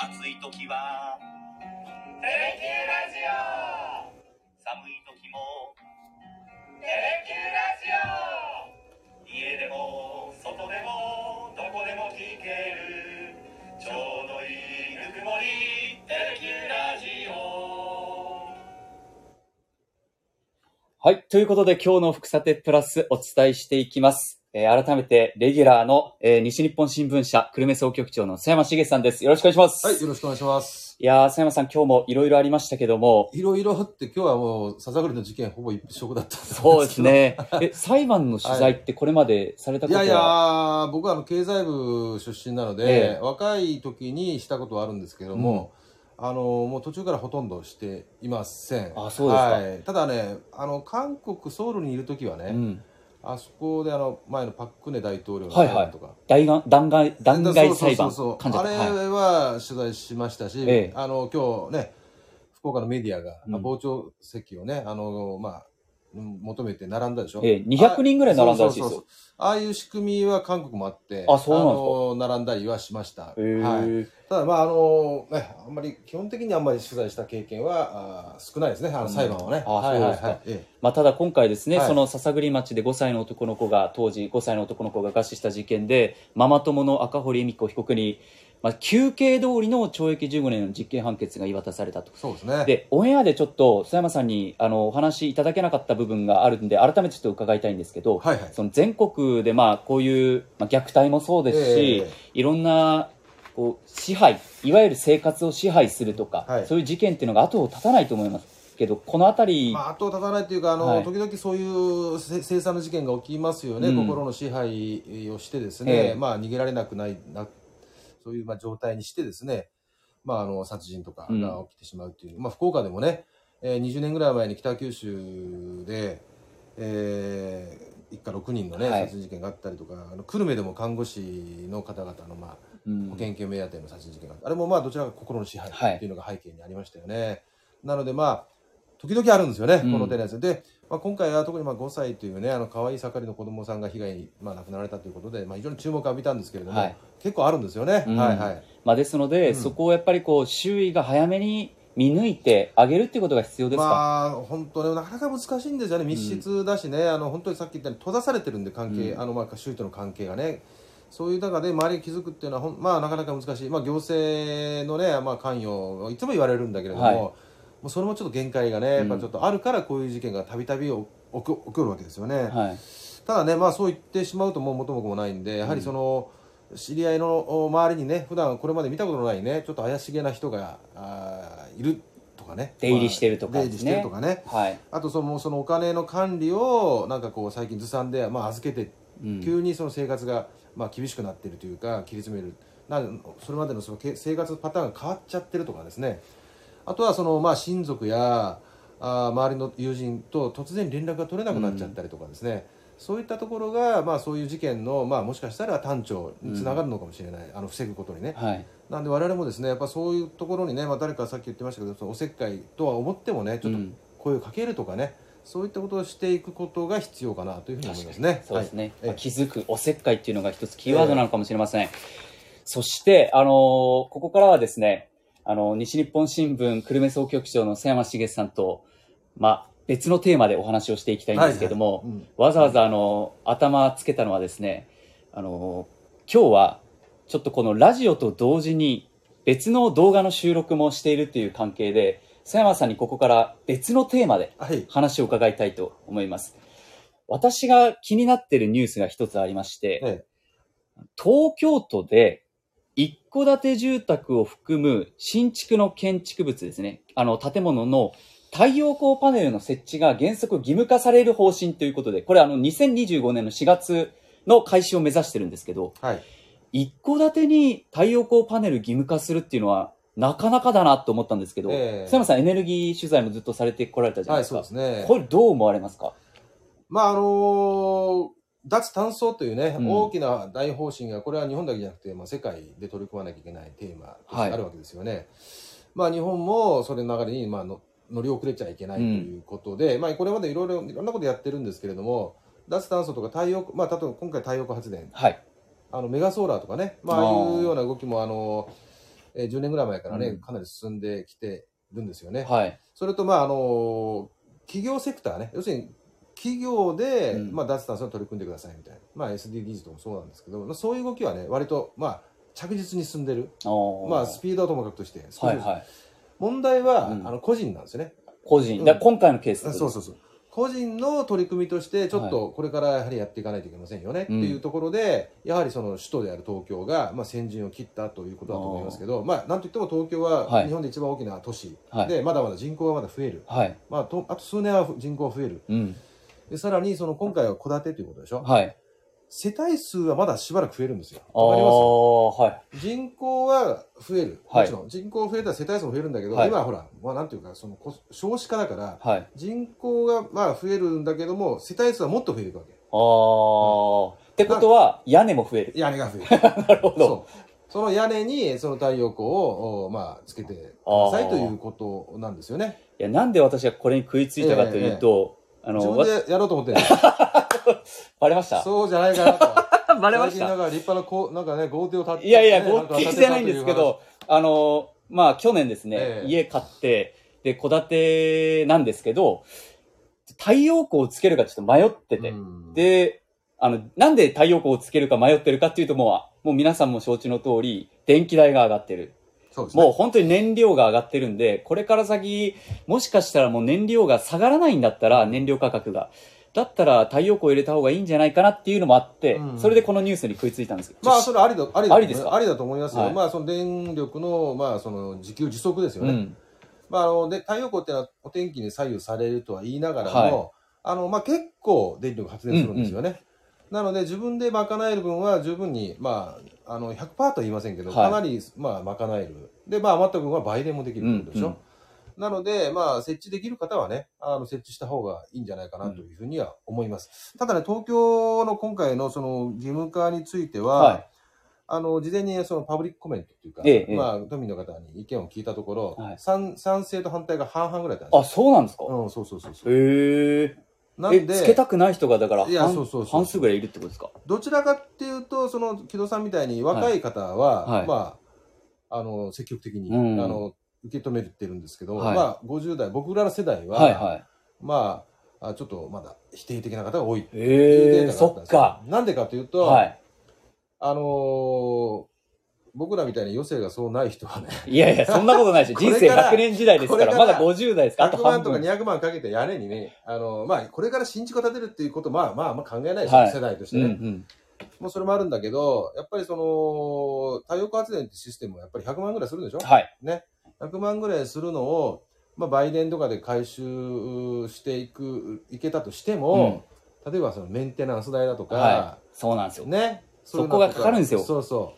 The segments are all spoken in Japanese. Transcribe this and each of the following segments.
暑い時は。テレキューラジオ。寒い時も。テレキューラジオ。家でも外でもどこでも聞ける。ちょうどいいぬくもりテレキューラジオ。はい。ということで、今日の福さてプラスお伝えしていきます。えー改めて、レギュラーの、えー西日本新聞社、久留米総局長の佐山茂さんです。よろしくお願いします。はい、よろしくお願いします。いやー、佐山さん、今日もいろいろありましたけども、いろいろあって、今日はもう、笹栗の事件ほぼ一色だったんそうです。ね。え、裁判の取材ってこれまでされたことは、いやいや、僕はあの経済部出身なので、ええ若い時にしたことはあるんですけども、あのもう途中からほとんどしていません。あそうですかはい、ただね、あの韓国ソウルにいる時はね、うん。あそこであの前のパククネ大統領のはいはい。とか。弾劾、弾劾、弾劾裁判。そうそうそうあれは取材しましたし、ええ。あの今日ね福岡のメディアが、うん。傍聴席をねあの、まあ、うん求めて並んだでしょ、ええ200人ぐらい並んだらしいですよ。ああいう仕組みは韓国もあってあそうなんです並んだりはしました、へーはい、ただまああのねあんまり基本的にあんまり取材した経験はあー少ないですね。あの裁判はね、あはいはいそうですか。はいえまあ、ただ今回ですね、はい。その篠栗町で5歳の男の子が、当時5歳の男の子が餓死した事件で、ママ友の赤堀恵美子被告に、まあ、休刑通りの懲役15年の実刑判決が言い渡されたと。え。そうですね。で、オンエアでちょっと、須山さんにあのお話いただけなかった部分があるんで、改めてちょっと伺いたいんですけど、はいはい。その全国でまあこういう、まあ、虐待もそうですし、えいろんなこう支配、いわゆる生活を支配するとか、はい。そういう事件っていうのが後を絶たないと思いますけど、このあたり、まあ、後を絶たないというかあの、はい。時々そういうせ凄惨な事件が起きますよね、うん。心の支配をしてですね、ええ。まあ、逃げられなくないなそういうまあ状態にしてですね、まあ、あの殺人とかが起きてしまうという、まあ、福岡でもね、えー、20年ぐらい前に北九州で、えー一家6人の、ねはい。殺人事件があったりとかあの久留米でも看護師の方々の、まあ、うん。保険金目当ての殺人事件があってあれもまあどちらか心の支配はいっていうのが背景にありましたよね。なのでまあ時々あるんですよね、うん。この手のやつ。で、まあ、今回は特にまあ5歳というねあの可愛い盛りの子供さんが被害に、まあ、亡くなられたということで、まあ、非常に注目を浴びたんですけれども、はい。結構あるんですよね、うん。はいはい。まあ、ですので、うん。そこをやっぱりこう周囲が早めに見抜いてあげるっていうことが必要ですか、まあ本当ねなかなか難しいんですよね。密室だしね、あの本当にさっき言ったように閉ざされてるんで関係、うん。あのまあ周囲との関係がね。そういう中で周りが気づくっていうのはほんまあなかなか難しい、まあ、行政のね、まあ、関与いつも言われるんだけれども、はいもうそれもちょっと限界がねやっぱちょっとあるからこういう事件がたびたび起こるわけですよね。はい。ただね、まあ、そう言ってしまうともう元も子もないんでやはりその、知り合いのお周りにね普段これまで見たことのないねちょっと怪しげな人があーいるとかね。出入りしてるとかね。出入りしてるとかね。はい。あとそのそのお金の管理をなんかこう最近ずさんで、まあ、預けてうん。急にその生活が、まあ、厳しくなっているというか切り詰める。なそれまでのそのけ生活パターンが変わっちゃってるとかですねあとはその、まあ、親族やあー周りの友人と突然連絡が取れなくなっちゃったりとかですね、そういったところが、まあ、そういう事件の、まあ、もしかしたら端緒につながるのかもしれない、あの防ぐことにね。はい。なんで我々もですねやっぱそういうところにね、まあ、誰かさっき言ってましたけどそのおせっかいとは思ってもねちょっとうん。声をかけるとかね、そういったことをしていくことが必要かなというふうに思いますね。そうですね、はい。まあ気づくおせっかいっていうのが一つキーワードなのかもしれません、そして、あのーここからはですねあの西日本新聞久留米総局長の佐山茂さんと、まあ、別のテーマでお話をしていきたいんですけども、はいはいうん。わざわざあの頭つけたのはですねあの今日はちょっとこのラジオと同時に別の動画の収録もしているという関係で佐山さんにここから別のテーマではい。話を伺いたいと思います。私が気になっているニュースが一つありまして、え東京都で一戸建て住宅を含む新築の建築物ですねあの建物の太陽光パネルの設置が原則義務化される方針ということで、これあの2025年の4月の開始を目指してるんですけど、えはい一戸建てに太陽光パネル義務化するっていうのはなかなかだなと思ったんですけど、ええ佐山さんエネルギー取材もずっとされてこられたじゃないはいですか。そうですね。これどう思われますか？まああのー脱炭素というね、うん大きな大方針がこれは日本だけじゃなくて、まあ、世界で取り組まなきゃいけないテーマとしてあるわけですよね。まあ、日本もそれの流れに、まあ、の乗り遅れちゃいけないということで、まあ、これまでいろいろいろんなことやってるんですけれども脱炭素とか太陽、まあ、例えば今回太陽光発電はい。あのメガソーラーとかね、まあ、ああいうような動きもあの、えー10年ぐらい前からね、うんかなり進んできてるんですよね。はい。それと、まあ、あの企業セクターね、要するに企業で、うんまあ、脱炭素に取り組んでくださいみたいな、まあ、SDGs とかもそうなんですけど、まあ、そういう動きはね、割と、まあ、着実に進んでる。まあ、スピードはともかくとして、はいはい。問題は、うんあの個人なんですよね。個人。うん今回のケースあそうそうそう。個人の取り組みとして、ちょっとこれからやはりやっていかないといけませんよねっていうところで、やはりその首都である東京が、まあ、先陣を切ったということだと思いますけど、まあ、なんといっても東京ははい日本で一番大きな都市はいで、まだまだ人口がまだ増える。はい。まあ、とあと数年は人口が増える。うん。でさらに、その今回は戸建てということでしょ？はい。世帯数はまだしばらく増えるんですよ。ああわかります？ー、はい。人口は増える。はいもちろん。人口増えたら世帯数も増えるんだけど、はい今はほら、まあ、なんていうか、そのこ少子化だから、はい。人口がまあ増えるんだけども、世帯数はもっと増えていくわけ。ああ、ってことは、屋根も増える。屋根が増える。なるほど。そう。その屋根にその太陽光を、おまあ、つけてくださいということなんですよね。いや、なんで私がこれに食いついたかというと、あの、自分わでやろうと思ってる バレました？そうじゃないかなと。バレましたなんか立派なこう、なんかね、豪邸を建ていやいや、ね豪邸じゃないんですけ。ど、あの、まあ、去年ですね、ええ家買って、で、戸建てなんですけど、太陽光をつけるかちょっと迷ってて、うんで、あの、なんで太陽光をつけるか迷ってるかっていうともう、もう皆さんも承知の通り、電気代が上がってる。そうですね。もう本当に燃料が上がってるんで、これから先、もしかしたらもう燃料が下がらないんだったら、燃料価格が。だったら太陽光入れた方がいいんじゃないかなっていうのもあって、うんそれでこのニュースに食いついたんですけど。まあ、それありだ、ありだと思いありですか？ありだと思いますよ。はいまあ、その電力の、まあ、その自給自足ですよね。うん。まあ、あの、で、太陽光ってのはお天気に左右されるとは言いながらも、はいあの、まあ、結構電力発電するんですよね。なので、自分で賄える分は十分に、まあ、あの、100%とは言いませんけど、はいかなり、まあ、賄える。で、まあ、余った分は売電もできるでしょ？うんうんなので、まあ、設置できる方はね、あの、設置した方がいいんじゃないかなというふうには思います。ただね、東京の今回のその義務化については、はい。あの、事前にそのパブリックコメントっていうか、ええまあ、都民の方に意見を聞いたところ、はい賛賛成と反対が半々ぐらいだったんあ、ですそうなんですか、よ。うん、そうそうそうそう。へえ。え、なんで、つけたくない人がだからいや半そうそう半数ぐらいいるってことですか？どちらかっていうと、その、木戸さんみたいに若い方は、はいはいまあ、あの、積極的に、うんあの、受け止めてるんですけど、はいまあ、50代、僕らの世代は、はいはい。まあ、あちょっとまだ否定的な方が多いっていうデータがあそっったんですよか。なんでかというと、はい。あのー僕らみたいに余生がそうない人はね、いやいや、そんなことないし、人生から100年時代ですから、まだ50代ですかあと100半万とか分。200万かけて屋根にね、あの、まあ、これから新築を建てるっていうこと、まあまあ、まあ考えないですよ、はい世代としてね。うんうん。もうそれもあるんだけど、やっぱりその、太陽光発電ってシステムはやっぱり100万ぐらいするんでしょ？はい。ね。100万ぐらいするのを、まあ、売電とかで回収していく、いけたとしても、例えばそのメンテナンス代だとか、はい。そうなんですよ。ね。そこがかかるんですよそうそう。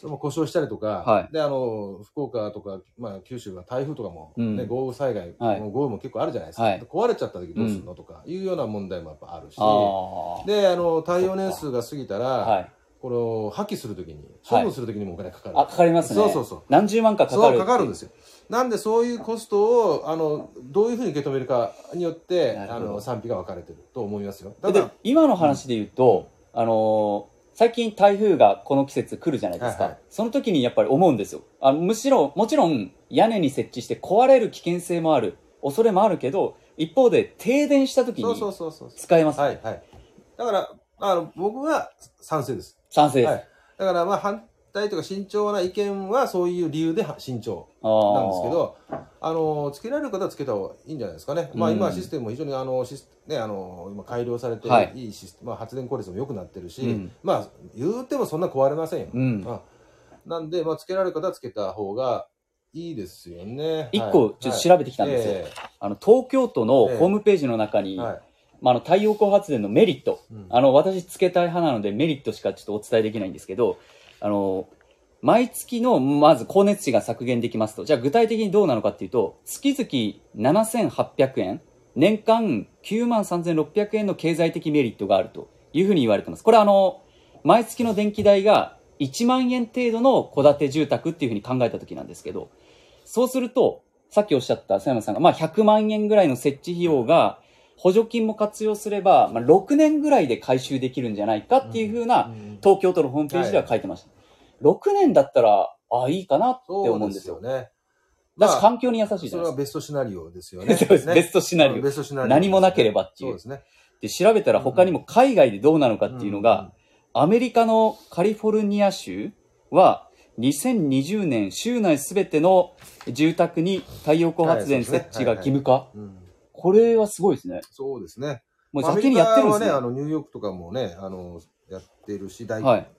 それも故障したりとか、はいで、あの、福岡とか、まあ、九州は台風とかも、うんね、豪雨災害、はい豪雨も結構あるじゃないですか。はい壊れちゃった時どうするのとか、いうような問題もやっぱあるし、あで、あの、耐用年数が過ぎたら、あ。はい。これを破棄するときに、処分するときにもお金かかる。あ、かかりますね。そうそうそう。何十万かかかそうる。かかるんですよ。なんでそういうコストを、あの、どういうふうに受け止めるかによって、あの、賛否が分かれてると思いますよ。ただ、で今の話で言うと、あのー最近台風がこの季節来るじゃないですか。はいはいその時にやっぱり思うんですよ。あのむしろ、もちろん屋根に設置して壊れる危険性もある、恐れもあるけど、一方で停電した時に。使えます。はいはい。だから、あの、僕は賛成です。賛成です。はい。だから、まあ、反対とか慎重な意見はそういう理由で慎重なんですけ、ど、あの、つけられる方はつけた方がいいんじゃないですかね。まあ、うん今システムも非常に、あの、シスね、あの、今改良されて、はいいいシステム、まあ、発電効率も良くなってるし、うんまあ、言うてもそんな壊れませんよ。うんあなんで、まあ、つけられる方はつけた方がいいですよね。一個ちょっと調べてきたんですよ。えあの、東京都のホームページの中に、えはい。まあ、あの、太陽光発電のメリット。うんあの、私つけたい派なのでメリットしかちょっとお伝えできないんですけど、あの、毎月の、まず光熱費が削減できますと。じゃあ具体的にどうなのかっていうと、月々7800円、年間9万3600円の経済的メリットがあるというふうに言われてます。これあの、毎月の電気代が1万円程度の戸建て住宅っていうふうに考えた時なんですけど、そうすると、さっきおっしゃった佐山さんが、まあ100万円ぐらいの設置費用が、補助金も活用すれば、まあ、6年ぐらいで回収できるんじゃないかっていうふうな、うん東京都のホームページでは書いてました。6年だったら、あいいかなって思うんですよ。そうね。だしまあ環境に優しいじそゃないでれはベストシナリオですよすね。か。そうです。ねベストシナリオ。ベストシナリオ。何もなければっていうそうですね。で、調べたら他にも海外でどうなのかっていうのが、アメリカのカリフォルニア州は、2020年州内すべての住宅に太陽光発電設置が義務化。これはすごいですね。そうですね。もう先にやってるんですね。アメリカはね、あの、ニューヨークとかもね、あの、やってるし、大はい。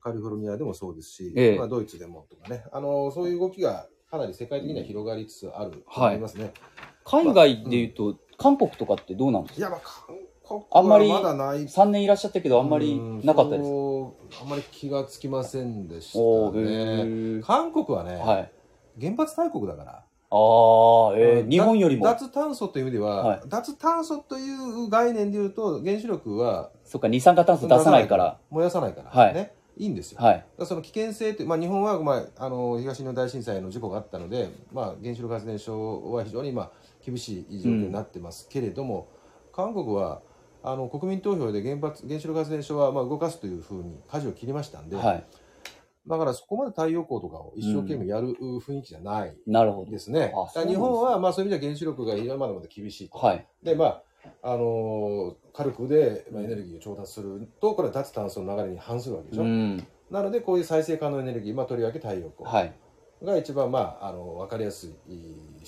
カリフォルニアでもそうですし、ええまあ、ドイツでもとかね、あの、そういう動きがかなり世界的には広がりつつあると思いますね。海外で言うと、韓国とかってどうなんですか？いや、まあ、韓国あんまりはまだない。3年いらっしゃったけど、あんまりなかったです？あんまり気がつきませんでしたおーね。へ韓国はね、ーはい。原発大国だから。ああ、えー、うん日本よりも。脱炭素という意味では、はい脱炭素という概念で言うと、原子力はそっか、二酸化炭素出さないから。燃やさないから、はいね、いいんですよ。はい。その危険性って、まあ、日本は、まあ、あの東日本大震災の事故があったので、まあ、原子力発電所は非常に、まあ、厳しい状況になってますけれども、韓国はあの国民投票で原発原子力発電所は、まあ、動かすというふうに舵を切りましたんで、はい。だからそこまで太陽光とかを一生懸命やる雰囲気じゃないなるほど。ですね。あだから日本は、まあ、そういう意味では原子力が今までまだ厳しいと。はい。で、まあ、あのー火力で、まあ、エネルギーを調達すると、これは脱炭素の流れに反するわけでしょ。うん。なので、こういう再生可能エネルギー、まあ、とりわけ太陽光はい。が一番、まあ、あの分かりやすい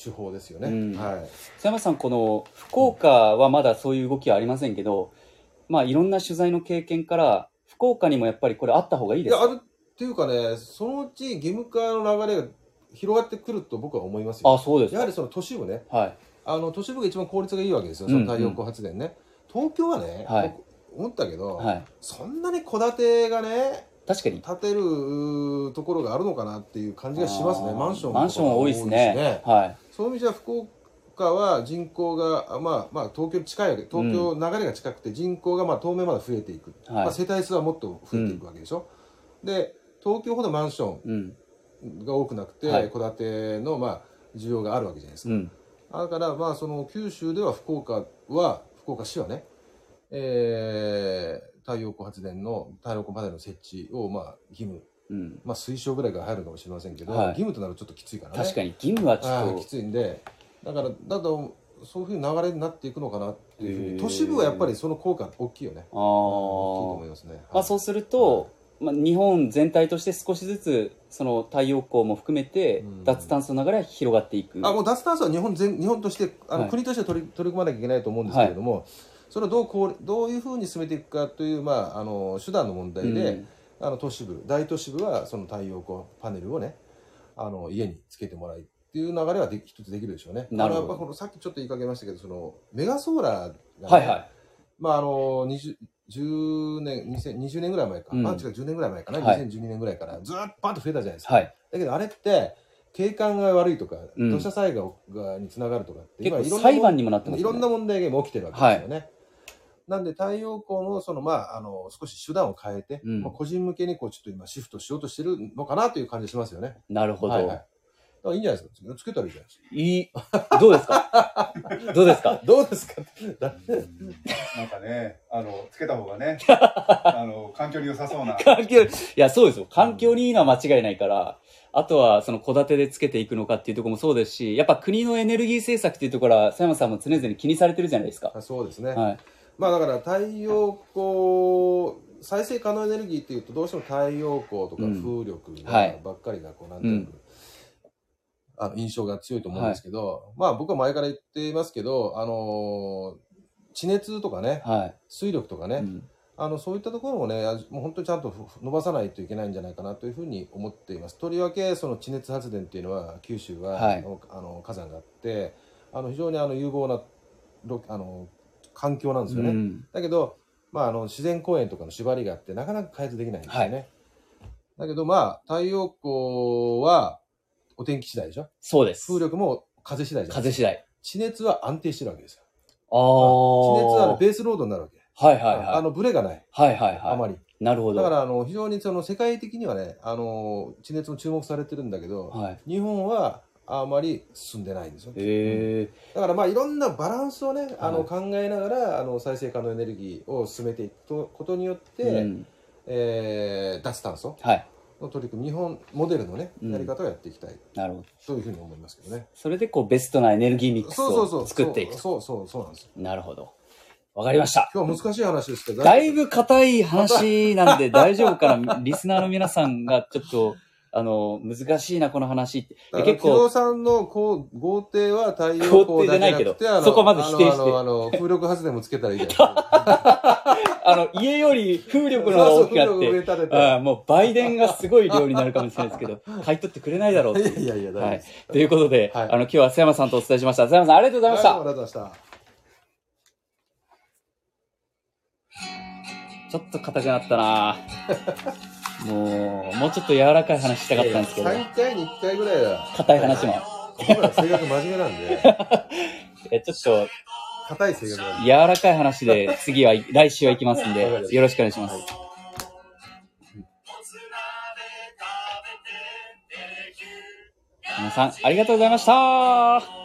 手法ですよね。うんはい、佐山さん、この福岡はまだそういう動きはありませんけど、まあいろんな取材の経験から、福岡にもやっぱりこれあった方がいいいや、ですか？あるっていうかね、そのうち義務化の流れが広がってくると僕は思いますよ。あ、そうですか。やはりその都市部ね、はい。あの都市部が一番効率がいいわけですよ、うんその太陽光発電ね。東京はね、はい僕思ったけど、はい。そんなに戸建てがね、確かに。建てるところがあるのかなっていう感じがしますね、マンションマンション多いですね。はい。そういう意味じゃ福岡は人口が、あまあまあ、東京に近いわけ東京流れが近くて人口がまあ当面まだ増えていく、はいまあ、世帯数はもっと増えていくわけでしょ、で東京ほどマンショうん。ンが多くなくてはい戸、建てのまあ需要があるわけじゃないですか、うん。だからまあその九州では福岡は福岡市はね、えー太陽光発電の太陽光パネルの設置をまあ義務、うん。まあ、推奨ぐらいから入るかもしれませんけど、はい。義務となるとちょっときついからね。確かに義務はちょっと、ついんで。だからだとそういうふうに流れになっていくのかなっていうふうに都市部はやっぱりその効果大きいよね。あ大きいと思いーますね、まあそうすると、まあ、日本全体として少しずつその太陽光も含めてうん。脱炭素の流れは広がっていく、あもう脱炭素は日本全日本としてあの、はい。国として取り取り組まなきゃいけないと思うんですけれども、それをどうこうどういうふうに進めていくかという、まあ、あの手段の問題で、うん。あの都市部大都市部はその太陽光パネルをねあの家につけてもらいっていう流れはで一つできるでしょうね。なるほど。あのやっぱこのさっきちょっと言いかけましたけどそのメガソーラーがね、はいはい。まああの20 10年2000 20年ぐらい前か、うん。あ違う10年ぐらい前かな、はい。2012年ぐらいから。ずーっとバンと増えたじゃないですか、はい。だけどあれって景観が悪いとか、うん。土砂災害がにつながるとかって結構いろんな裁判にもなってますね。いろんな問題が今起きてるわけですよね、なんで太陽光のそのまああの少し手段を変えて、うん。まあ、個人向けにこうちょっと今シフトしようとしてるのかなという感じしますよね。なるほど、はいはいだからいいんじゃないですか。つけたらいいじゃないですか。いい。どうですか？どうですか？どうですかだなんかね、あの、つけた方がね、あの、環境に良さそうな。環境いやそうですよ。環境にいいのは間違いないからあとはその戸建てでつけていくのかっていうところもそうですしやっぱ国のエネルギー政策っていうところは佐山さんも常々気にされてるじゃないですか。あそうですね、はい。まあだから太陽光再生可能エネルギーっていうとどうしても太陽光とかうん。風力ばっかりがこうなんとな。く、あの印象が強いと思うんですけど、まあ僕は前から言っていますけど、あのー地熱とかねはい、水力とかね、うん。あのそういったところもねあもう本当にちゃんとふ伸ばさないといけないんじゃないかなというふうに思っています。とりわけその地熱発電っていうのは九州は、はい。あのあの火山があってあの非常にあの有望なろあの環境なんですよね、うん。だけど、まあ、あの自然公園とかの縛りがあってなかなか開発できないんですよね、だけどまあ太陽光はお天気次第でしょ？そうです。風力も風次第じゃ風次第。地熱は安定してるわけですよ。ああ地熱はあのベースロードになるわけ。はいはいはい。あのブレがない。はいはいはい。あまり。なるほど。だからあの非常にその世界的にはねあの地熱も注目されてるんだけど、はい。日本はあまり進んでないんですよ、へえだからまあいろんなバランスをねあのはい考えながらあの再生可能エネルギーを進めていくことによって、うん。えー脱炭素。はいの取り組み日本モデルのねうんやり方をやっていきたいなるほど。というふうに思いますけどね、それでこうベストなエネルギーミックスそうそうそうを作っていくと。そうそうそうなんですよなるほど。わかりました。今日は難しい話ですけどだいぶ硬い話なんで 大丈夫かなリスナーの皆さんがちょっと、あの、難しいな、この話って。結構、木戸さんのこう豪邸は太陽光だけなくて豪邸じゃないけどあのそこまで否定してあのあのあの風力発電もつけたらいいじゃないですか あの、家より風力の方が大きくなって、もう売電がすごい量になるかもしれないですけど、買い取ってくれないだろういやいや大丈夫はい。です。ということで、はい。あの、今日は須山さんとお伝えしました。須山さん、ありがとうございました。はいありがとうございました。ちょっと硬くなったな。もう、もうちょっと柔らかい話したかったんですけど、3回に1回ぐらいは硬い話も。僕ら性格真面目なんで。えちょっと、硬い性格なんで柔らかい話で、次は、来週は行きますんで、よろしくお願いします。皆さん、ありがとうございました